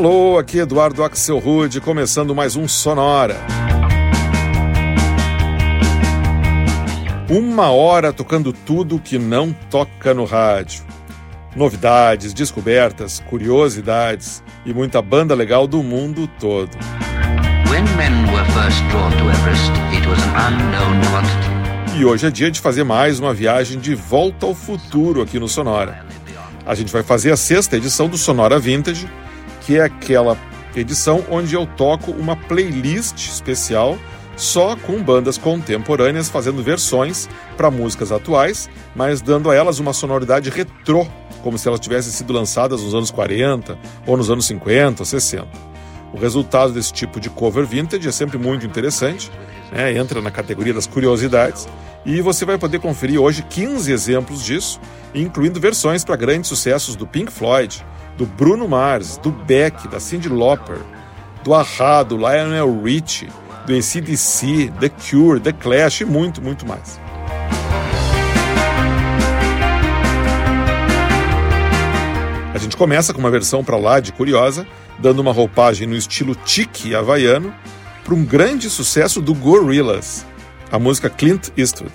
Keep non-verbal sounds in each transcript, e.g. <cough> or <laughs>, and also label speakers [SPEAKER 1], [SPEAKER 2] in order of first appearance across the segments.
[SPEAKER 1] Alô, aqui Eduardo Axel Rude, começando mais um Sonora. Uma hora tocando tudo que não toca no rádio. Novidades, descobertas, curiosidades e muita banda legal do mundo todo. E hoje é dia de fazer mais uma viagem de volta ao futuro aqui no Sonora. A gente vai fazer a sexta edição do Sonora Vintage, que é aquela edição onde eu toco uma playlist especial só com bandas contemporâneas fazendo versões para músicas atuais, mas dando a elas uma sonoridade retrô, como se elas tivessem sido lançadas nos anos 40 ou nos anos 50 ou 60. O resultado desse tipo de cover vintage é sempre muito interessante, né? entra na categoria das curiosidades, e você vai poder conferir hoje 15 exemplos disso, incluindo versões para grandes sucessos do Pink Floyd, do Bruno Mars, do Beck, da Cyndi Lauper, do Ahá, do Lionel Richie, do ACDC, The Cure, The Clash e muito, muito mais. A gente começa com uma versão para lá de curiosa, dando uma roupagem no estilo tique havaiano para um grande sucesso do Gorillaz, a música Clint Eastwood.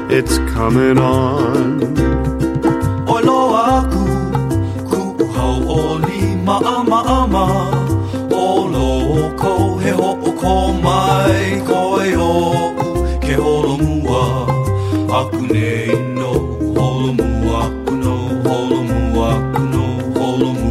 [SPEAKER 2] it's coming on.
[SPEAKER 3] Olo aku ku hau o he ho ke holo mua Aku nei no holo mua aku holo mua holo mua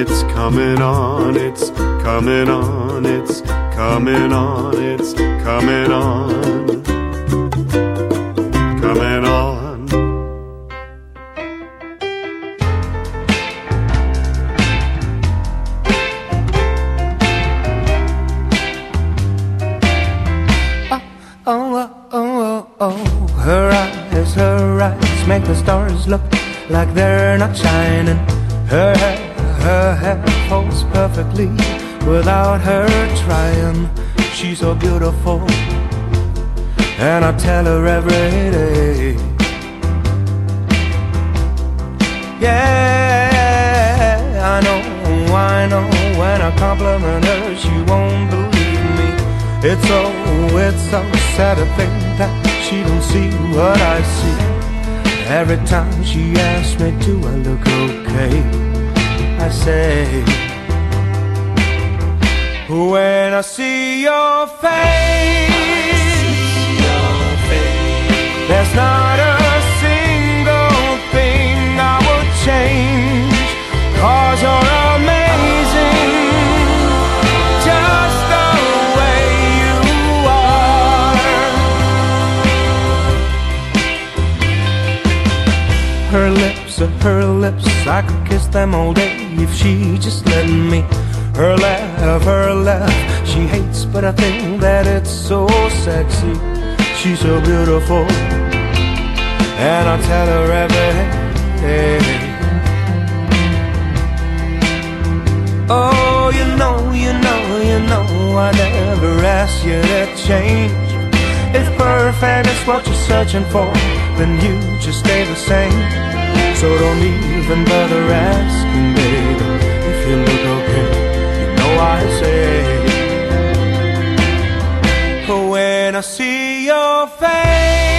[SPEAKER 2] it's coming on, it's coming on, it's coming on, it's coming on, coming on.
[SPEAKER 4] Oh, oh, oh, oh, oh. Her eyes, her eyes make the stars look like they're not shining. Her hair, her hair falls perfectly without her trying. She's so beautiful, and I tell her every day. Yeah, I know, I know. When I compliment her, she won't believe me. It's so, it's so sad to think that she don't see what I see. Every time she asks me, do I look okay? I say, when I see your face, there's not a single thing I would change. Cause you're amazing, just the way you are. Her lips are her lips, I could kiss them all day if she just let me. Her laugh, her laugh, she hates, but I think that it's so sexy. She's so beautiful, and I tell her every day. Oh, you know, you know, you know, I never asked you to change. If
[SPEAKER 5] fame is what you're searching for, then you just stay the same. So don't even bother asking, baby, I say, when I see your face,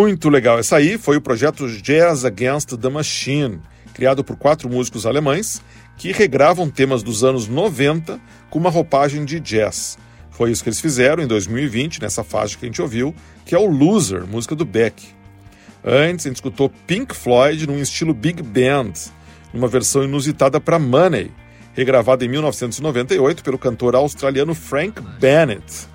[SPEAKER 1] Muito legal. Essa aí foi o projeto Jazz Against the Machine, criado por quatro músicos alemães que regravam temas dos anos 90 com uma roupagem de jazz. Foi isso que eles fizeram em 2020, nessa faixa que a gente ouviu, que é o Loser, música do Beck. Antes, a gente escutou Pink Floyd num estilo big band, numa versão inusitada para Money, regravada em 1998 pelo cantor australiano Frank Bennett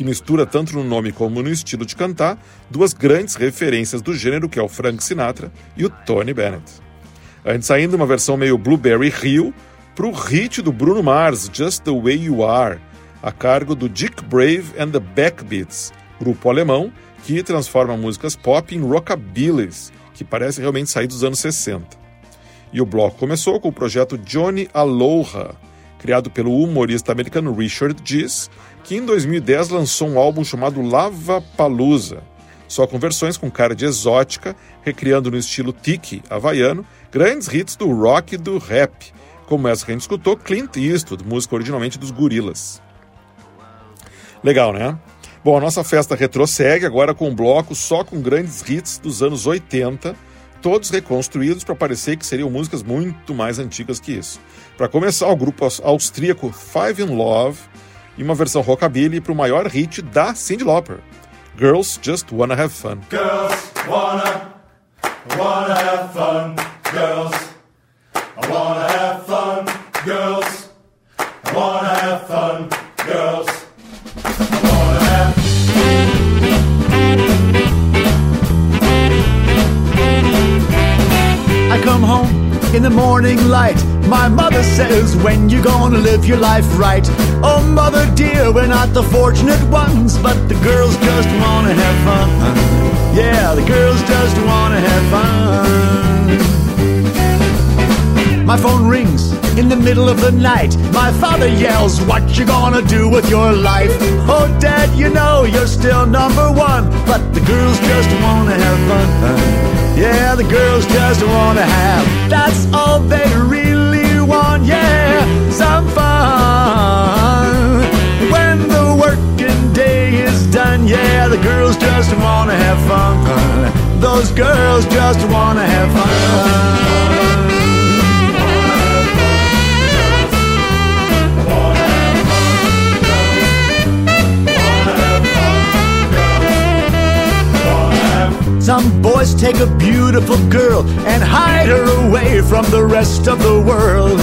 [SPEAKER 1] que mistura tanto no nome como no estilo de cantar duas grandes referências do gênero, que é o Frank Sinatra e o Tony Bennett. Antes ainda, uma versão meio Blueberry Hill para o hit do Bruno Mars, Just the Way You Are, a cargo do Dick Brave and the Backbeats, grupo alemão que transforma músicas pop em rockabillys, que parece realmente sair dos anos 60. E o bloco começou com o projeto Johnny Aloha, criado pelo humorista americano Richard Gere, que em 2010 lançou um álbum chamado Lava Palusa, só com versões com cara de exótica, recriando no estilo tiki havaiano grandes hits do rock e do rap, como essa que a gente escutou, Clint Eastwood, música originalmente dos Gorilas. Legal, né? Bom, a nossa festa retrossegue agora com um bloco só com grandes hits dos anos 80, todos reconstruídos para parecer que seriam músicas muito mais antigas que isso. Para começar, o grupo austríaco Five in Love e uma versão rockabilly para o maior hit da Cyndi Lauper, Girls Just Wanna Have Fun.
[SPEAKER 3] Girls wanna, wanna have fun. Girls, I wanna have fun. Girls,
[SPEAKER 6] in the morning light. My mother says, When you gonna live your life right? Oh, mother dear, we're not the fortunate ones, but the girls just wanna have fun. Yeah, the girls just wanna have fun. My phone rings in the middle of the night. My father yells, What you gonna do with your life? Oh, dad, you know you're still number one, but the girls just wanna have fun. Yeah, the girls just wanna have. That's all they really want. Yeah, some fun. When the working day is done, yeah, the girls just wanna have fun. Those girls just wanna have fun. Some boys take a beautiful girl and hide her away from the rest of the world.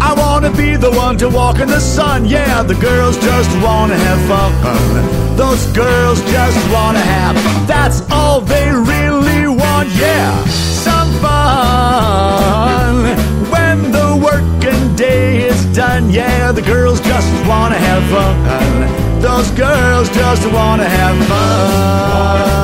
[SPEAKER 6] I wanna be the one to walk in the sun. Yeah, the girls just wanna have fun. Those girls just wanna have. Fun. That's all they really want. Yeah, some fun. When the working day is done, yeah, the girls just wanna have fun. Those girls just wanna have fun.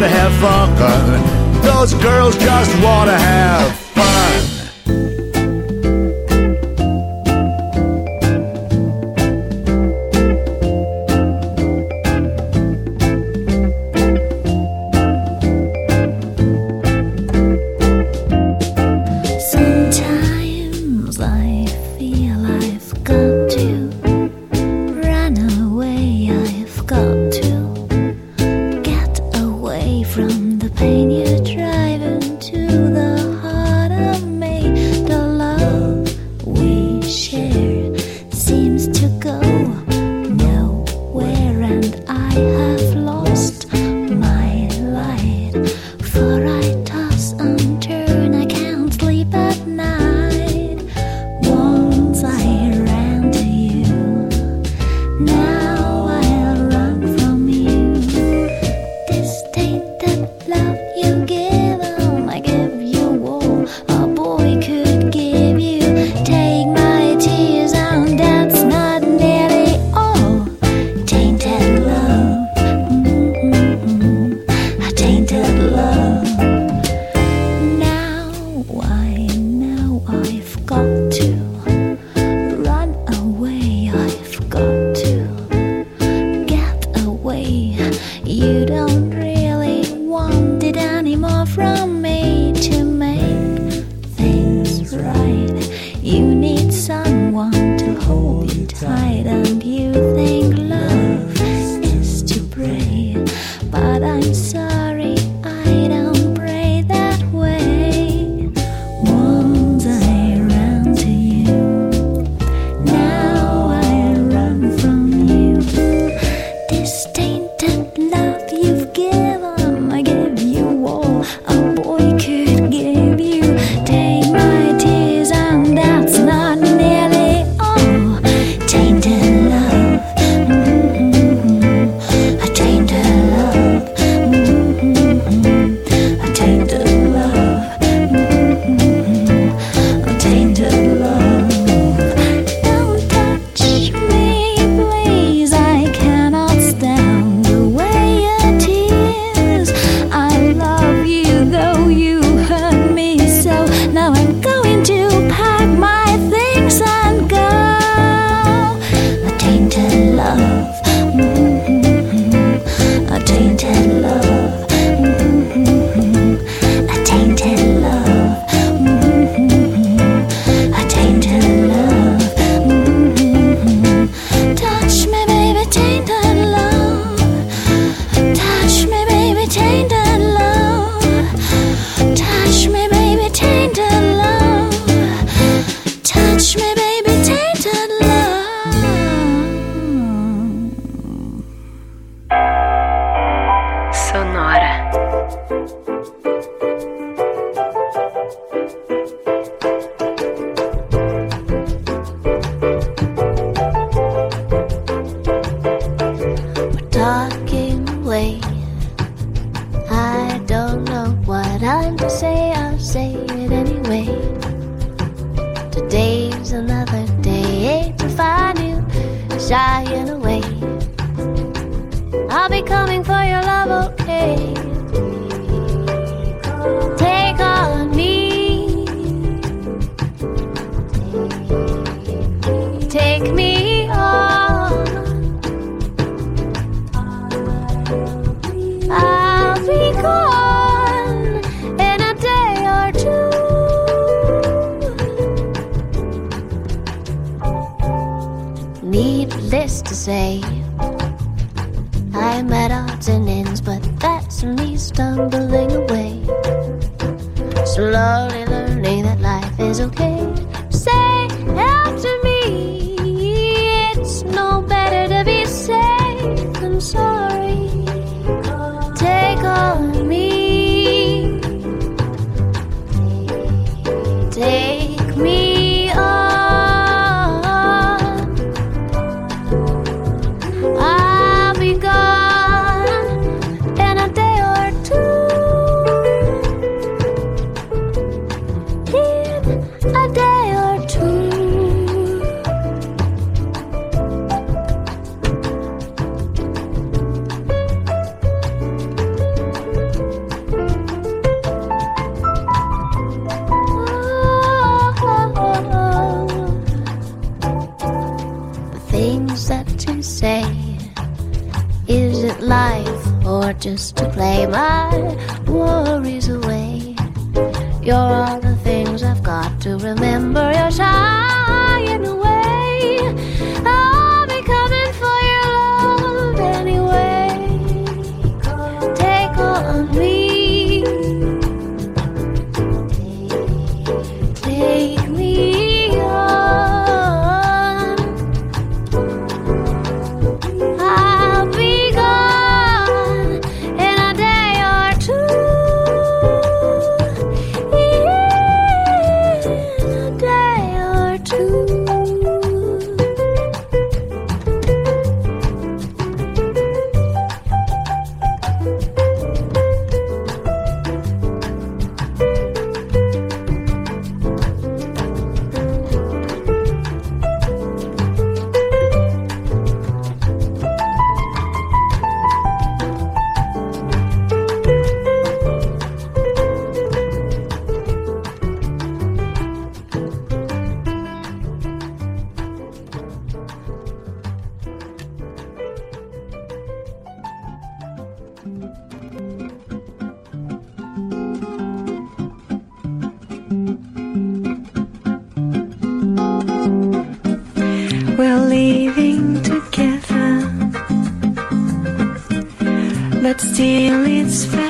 [SPEAKER 6] Wanna have fun. Those girls just wanna have
[SPEAKER 7] it's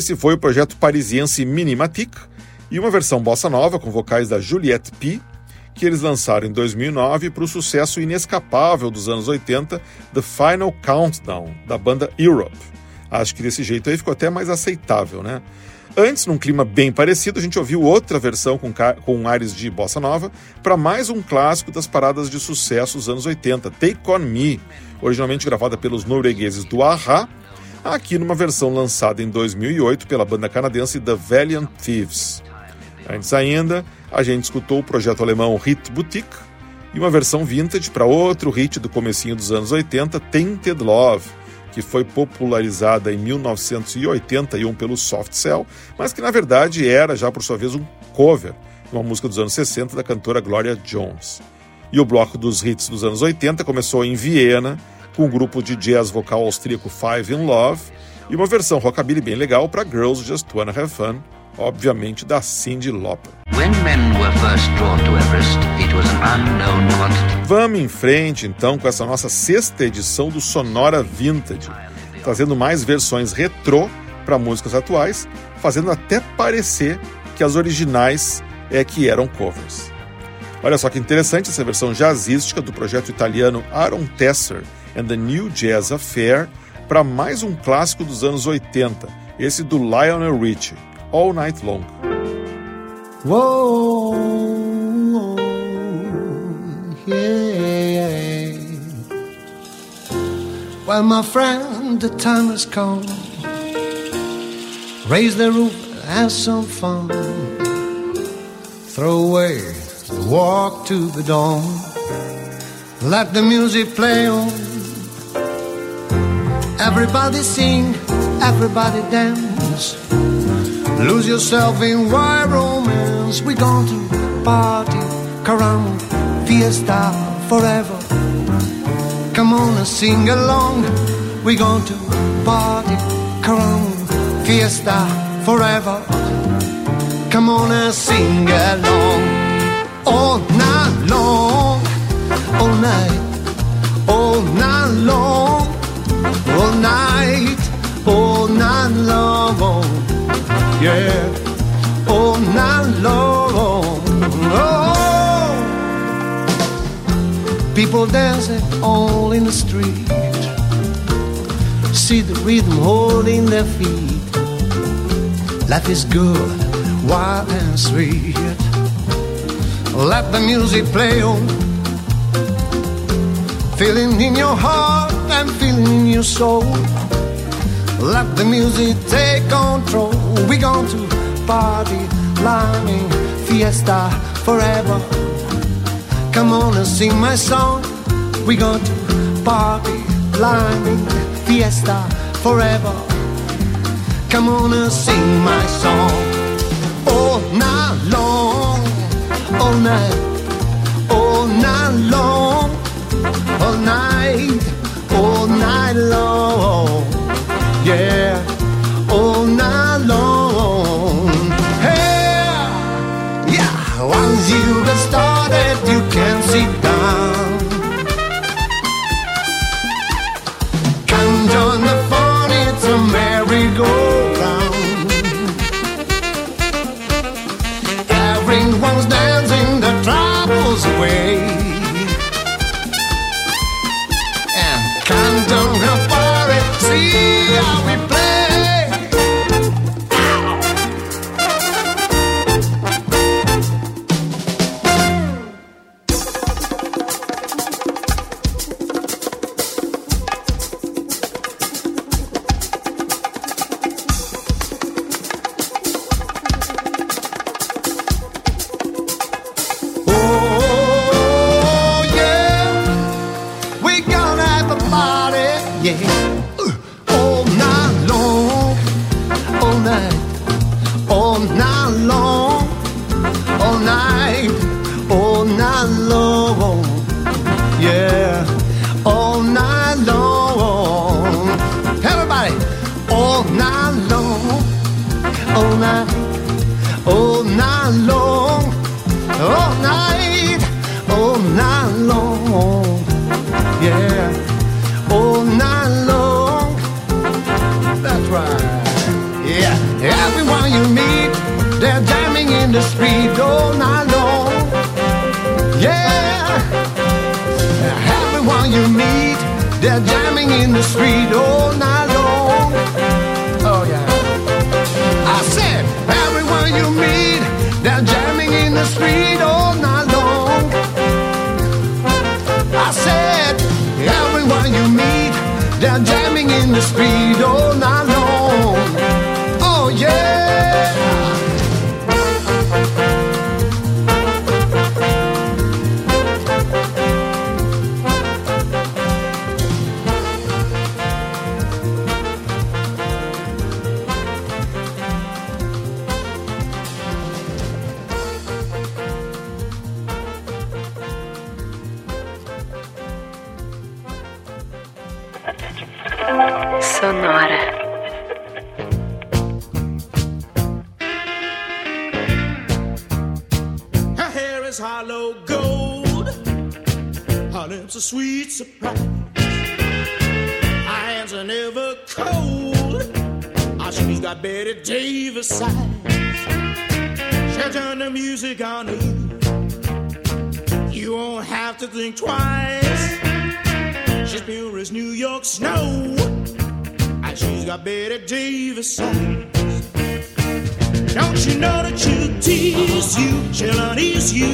[SPEAKER 1] Esse foi o projeto parisiense Minimatic e uma versão bossa nova com vocais da Juliette P, que eles lançaram em 2009 para o sucesso inescapável dos anos 80, The Final Countdown, da banda Europe. Acho que desse jeito aí ficou até mais aceitável, né? Antes, num clima bem parecido, a gente ouviu outra versão com, com ares de bossa nova para mais um clássico das paradas de sucesso dos anos 80, Take On Me, originalmente gravada pelos noruegueses do Aha, aqui numa versão lançada em 2008 pela banda canadense The Valiant Thieves. Antes ainda, a gente escutou o projeto alemão Hit Boutique e uma versão vintage para outro hit do comecinho dos anos 80, Tainted Love, que foi popularizada em 1981 pelo Soft Cell, mas que na verdade era já por sua vez um cover de uma música dos anos 60 da cantora Gloria Jones. E o bloco dos hits dos anos 80 começou em Viena, com o grupo de jazz vocal austríaco Five in Love e uma versão rockabilly bem legal para Girls Just Wanna Have Fun, obviamente da Cyndi Lauper. Vamos em frente então com essa nossa sexta edição do Sonora Vintage, trazendo mais versões retrô para músicas atuais, fazendo até parecer que as originais é que eram covers. Olha só que interessante essa versão jazzística do projeto italiano Aaron Tesser and the New Jazz Affair para mais um clássico dos anos 80, esse do Lionel Richie, All Night Long.
[SPEAKER 4] Whoa, yeah. Well, my friend, the time has come. Raise the roof, have some fun. Throw away the walk to the dawn. Let the music play on. Everybody sing, everybody dance. Lose yourself in wild romance. We're going to party, caramba, fiesta forever. Come on and sing along. We're going to party, caramba, fiesta forever. Come on and sing along. All night long, all night, all night long, yeah, all night long. Oh, people dancing all in the street. See the rhythm holding their feet. Life is good, wild and sweet. Let the music play on. Feeling in your heart and feeling in your soul. Let the music take control. We going to party, climbing, fiesta forever. Come on and sing my song. We going to party, climbing, fiesta forever. Come on and sing my song. All night long, all night, all night long, all night, all night long yeah, all night long. Hey, yeah, once you get started, all night long, yeah, all night long. That's right, yeah. Everyone you meet, they're jamming in the street all night long, yeah. Everyone you meet, they're jamming in the street all night long. Oh yeah. I said, everyone you meet, they're jamming in the street they're jamming in the street all night long. Oh yeah.
[SPEAKER 8] Sonora.
[SPEAKER 9] Her hair is hollow gold. Her lips are sweet surprise. Her hands are never cold. Ah, she's got Betty Davis size. She'll turn the music on you. You won't have to think twice. She's pure as New York snow. She's got Betty Davis eyes. Don't you know that she'll tease you, she'll unease you,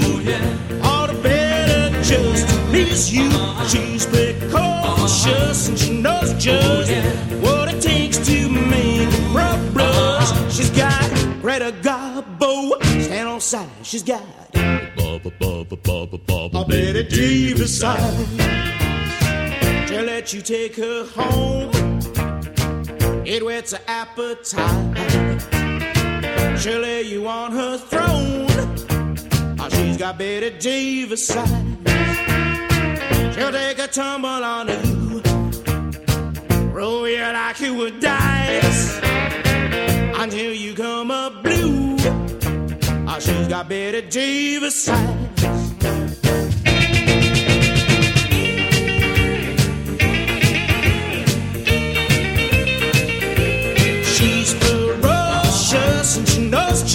[SPEAKER 9] all the better just to please you. She's precocious and she knows just what it takes to make a pro blush. She's got Greta Garbo, stand on side. She's got a Betty Davis eyes. She'll let you take her home. It whets her appetite. She'll you on her throne. Oh, she's got Betty Davis eyes. She'll take a tumble on you. Roll you like you would dice. Until you come up blue. Oh, she's got Betty Davis eyes.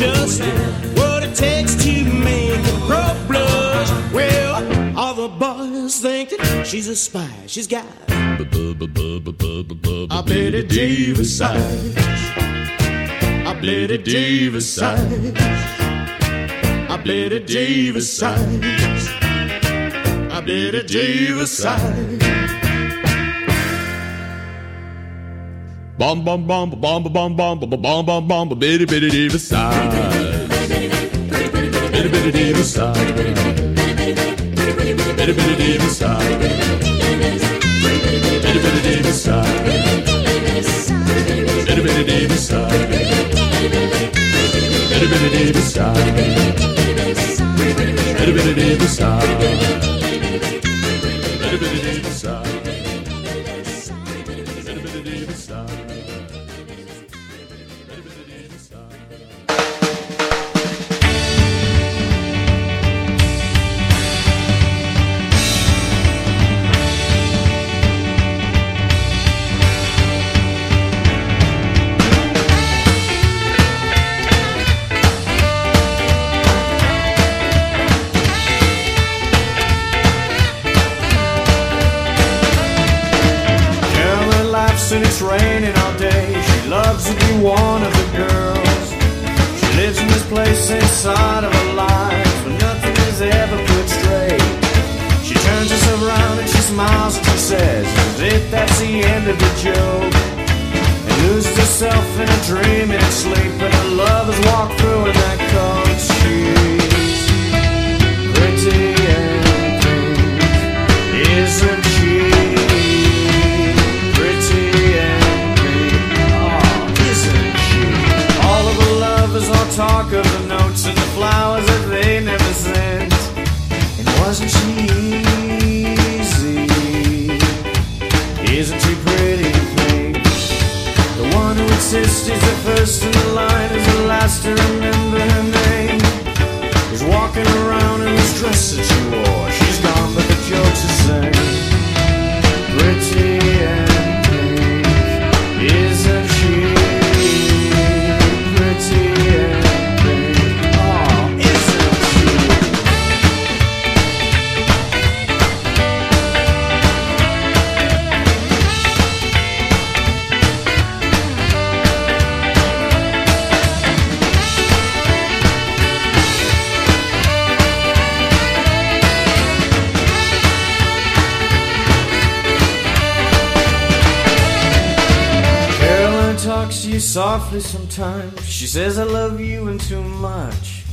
[SPEAKER 9] Just what it takes to make a pro blush. Well, all the boys think that she's a spy. She's got a Betty Davis eyes. A Betty Davis eyes. A Betty Davis eyes. A Betty Davis eyes.
[SPEAKER 8] Bum bum bum bum bum bum bum bum bum bum bitty bitty Davis side. Bitty bitty Davis side. Bitty bitty Davis side. Bitty bitty Davis side. Bitty bitty Davis side. Bitty bitty Davis side. Bitty bitty Davis side. Bitty bitty Davis side.
[SPEAKER 2] Softly sometimes. She says, I love you and too much.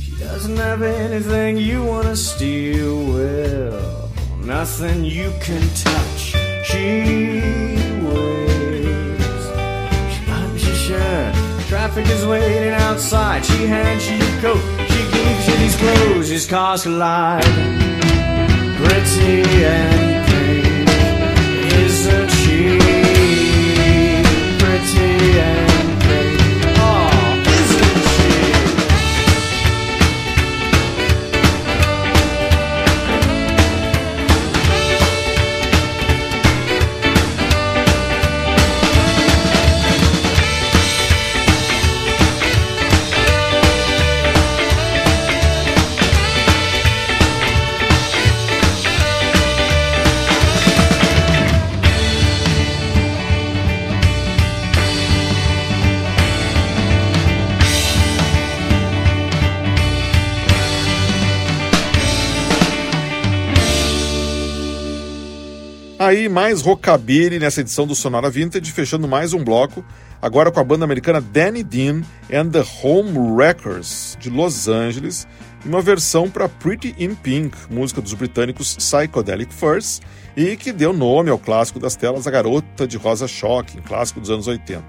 [SPEAKER 2] She doesn't have anything you want to steal. Well, nothing you can touch. She waits. She buttons your shirt. Traffic is waiting outside. She hands you your coat. She gives you these clothes. His cars collide. Pretty and isn't she? Pretty
[SPEAKER 1] Aí mais rockabilly nessa edição do Sonora Vintage, fechando mais um bloco, agora com a banda americana Danny Dean and the Home Wreckers de Los Angeles, em uma versão para Pretty in Pink, música dos britânicos Psychedelic Furs, e que deu nome ao clássico das telas A Garota de Rosa Shocking, clássico dos anos 80.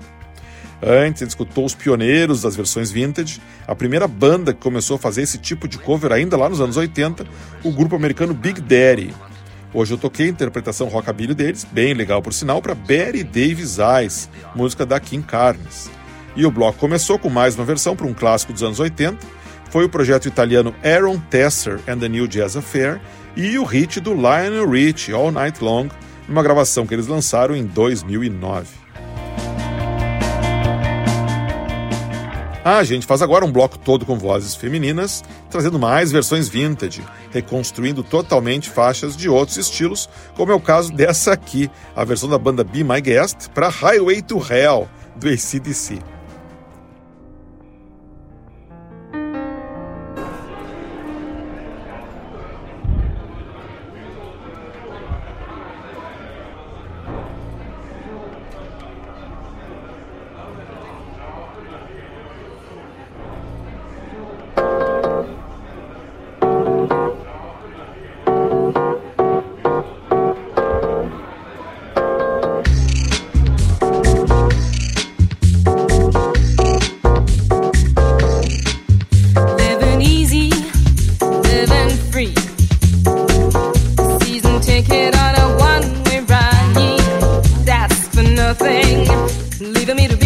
[SPEAKER 1] Antes, ele escutou os pioneiros das versões vintage, a primeira banda que começou a fazer esse tipo de cover ainda lá nos anos 80, o grupo americano Big Daddy. Hoje eu toquei a interpretação rockabilly deles, bem legal por sinal, para Betty Davis Eyes, música da Kim Carnes. E o bloco começou com mais uma versão para um clássico dos anos 80, foi o projeto italiano Aaron Tesser and the New Jazz Affair e o hit do Lionel Richie, All Night Long, numa gravação que eles lançaram em 2009. A gente faz agora um bloco todo com vozes femininas, trazendo mais versões vintage, reconstruindo totalmente faixas de outros estilos, como é o caso dessa aqui, a versão da banda Be My Guest para Highway to Hell, do ACDC.
[SPEAKER 10] Leaving me to be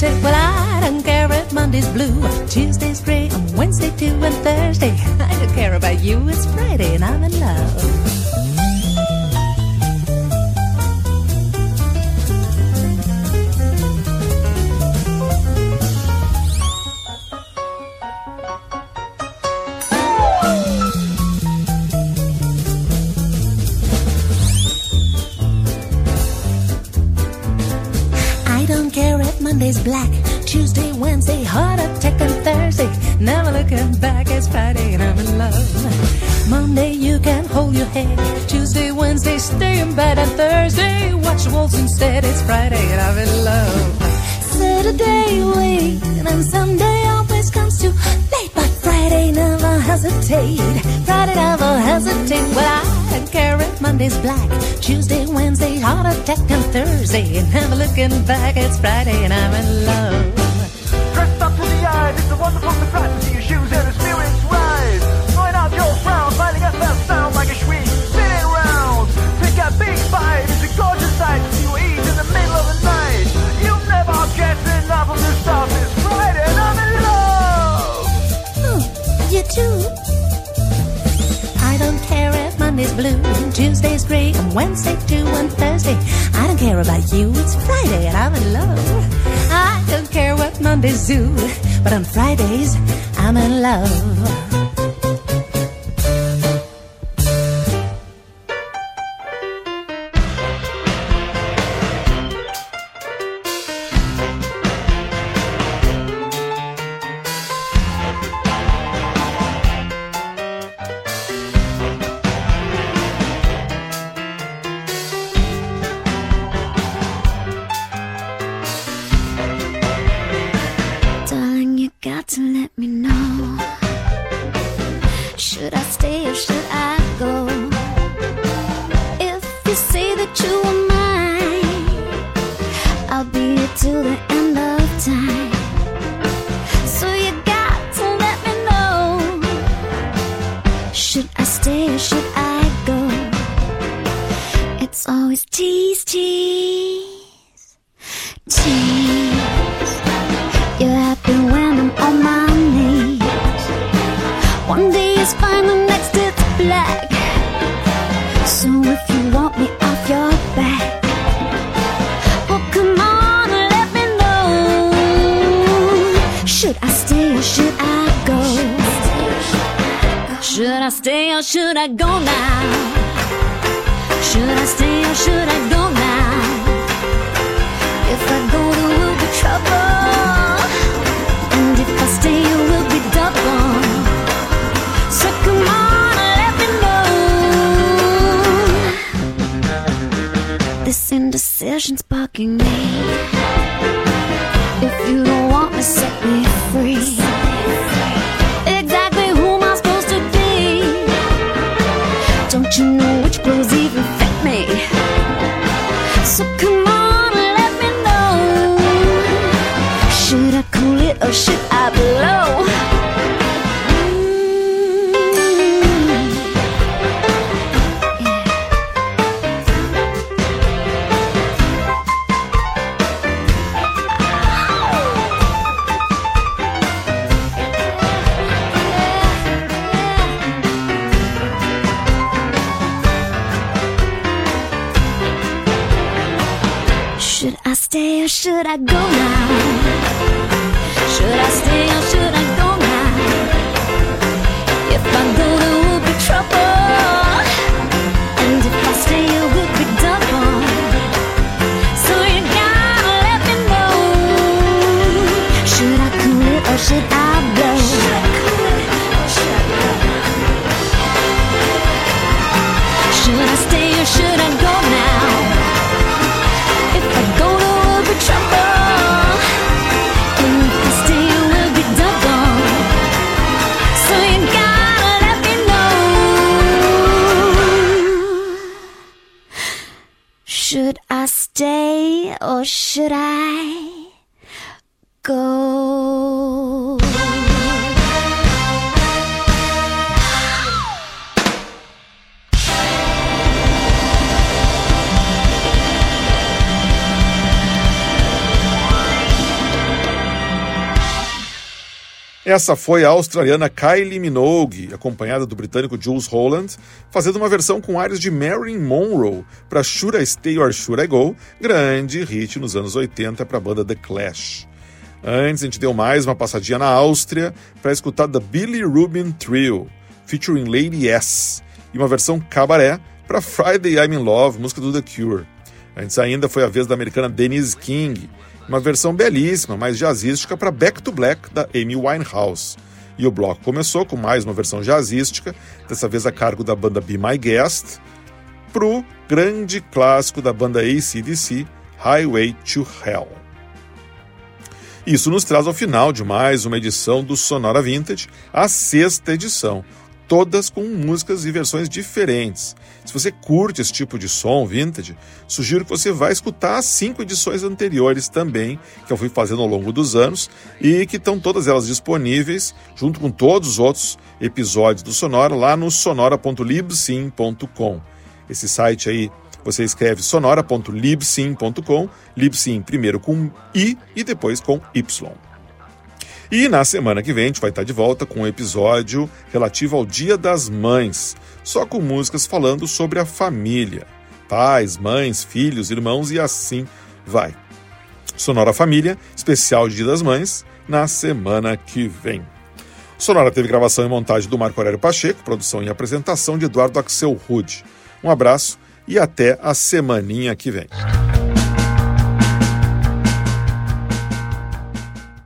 [SPEAKER 11] Well, I don't care if Monday's blue. Tuesday's gray, and Wednesday too, and Thursday, <laughs> I don't care about you. It's Friday, and I'm in love. Wednesday, heart attack on Thursday. Never looking back, it's Friday and I'm in love. Monday, you can hold your head. Tuesday, Wednesday, stay in bed. And Thursday, watch wolves instead. It's Friday and I'm in love. Saturday, wait. And Sunday always comes too late. But Friday never hesitate. Friday never hesitate. Well, I don't care if Monday's black. Tuesday, Wednesday, heart attack. And Thursday, never looking back. It's Friday and I'm in love
[SPEAKER 12] wonderful surprise to see your shoes and rise. Your frown, sound like a
[SPEAKER 11] shriek. Spinning round, take a big bite. It's
[SPEAKER 7] a gorgeous sight to you eat in the middle of the night. You'll never get enough of this stuff. It's Friday and I'm in love. Hmm, you too. I don't care if Monday's blue, Tuesday's gray, and Wednesday too, and Thursday. I don't care about you. It's Friday and I'm in love. I don't care what Monday's zoo but on Fridays, I'm in love. You
[SPEAKER 1] Essa foi a australiana Kylie Minogue, acompanhada do britânico Jules Holland, fazendo uma versão com áreas de Marilyn Monroe para Should I Stay or Should I Go, grande hit nos anos 80 para a banda The Clash. Antes, a gente deu mais uma passadinha na Áustria para escutar The Billy Rubin Trio, featuring Lady S, e uma versão cabaré para Friday I'm in Love, música do The Cure. Antes ainda foi a vez da americana Denise King, uma versão belíssima, mais jazzística para Back to Black da Amy Winehouse. E o bloco começou com mais uma versão jazzística, dessa vez a cargo da banda Be My Guest, pro grande clássico da banda ACDC, Highway to Hell. Isso nos traz ao final de mais uma edição do Sonora Vintage, a sexta edição, todas com músicas e versões diferentes. Se você curte esse tipo de som vintage, sugiro que você vá escutar as cinco edições anteriores também, que eu fui fazendo ao longo dos anos, e que estão todas elas disponíveis, junto com todos os outros episódios do Sonora, lá no sonora.libsim.com. Esse site aí você escreve sonora.libsim.com, libsim primeiro com I e depois com Y. E na semana que vem a gente vai estar de volta com um episódio relativo ao Dia das Mães, só com músicas falando sobre a família. Pais, mães, filhos, irmãos e assim vai. Sonora Família, especial Dia das Mães, na semana que vem. Sonora teve gravação e montagem do Marco Aurélio Pacheco, produção e apresentação de Eduardo Axel Rude. Um abraço e até a semaninha que vem.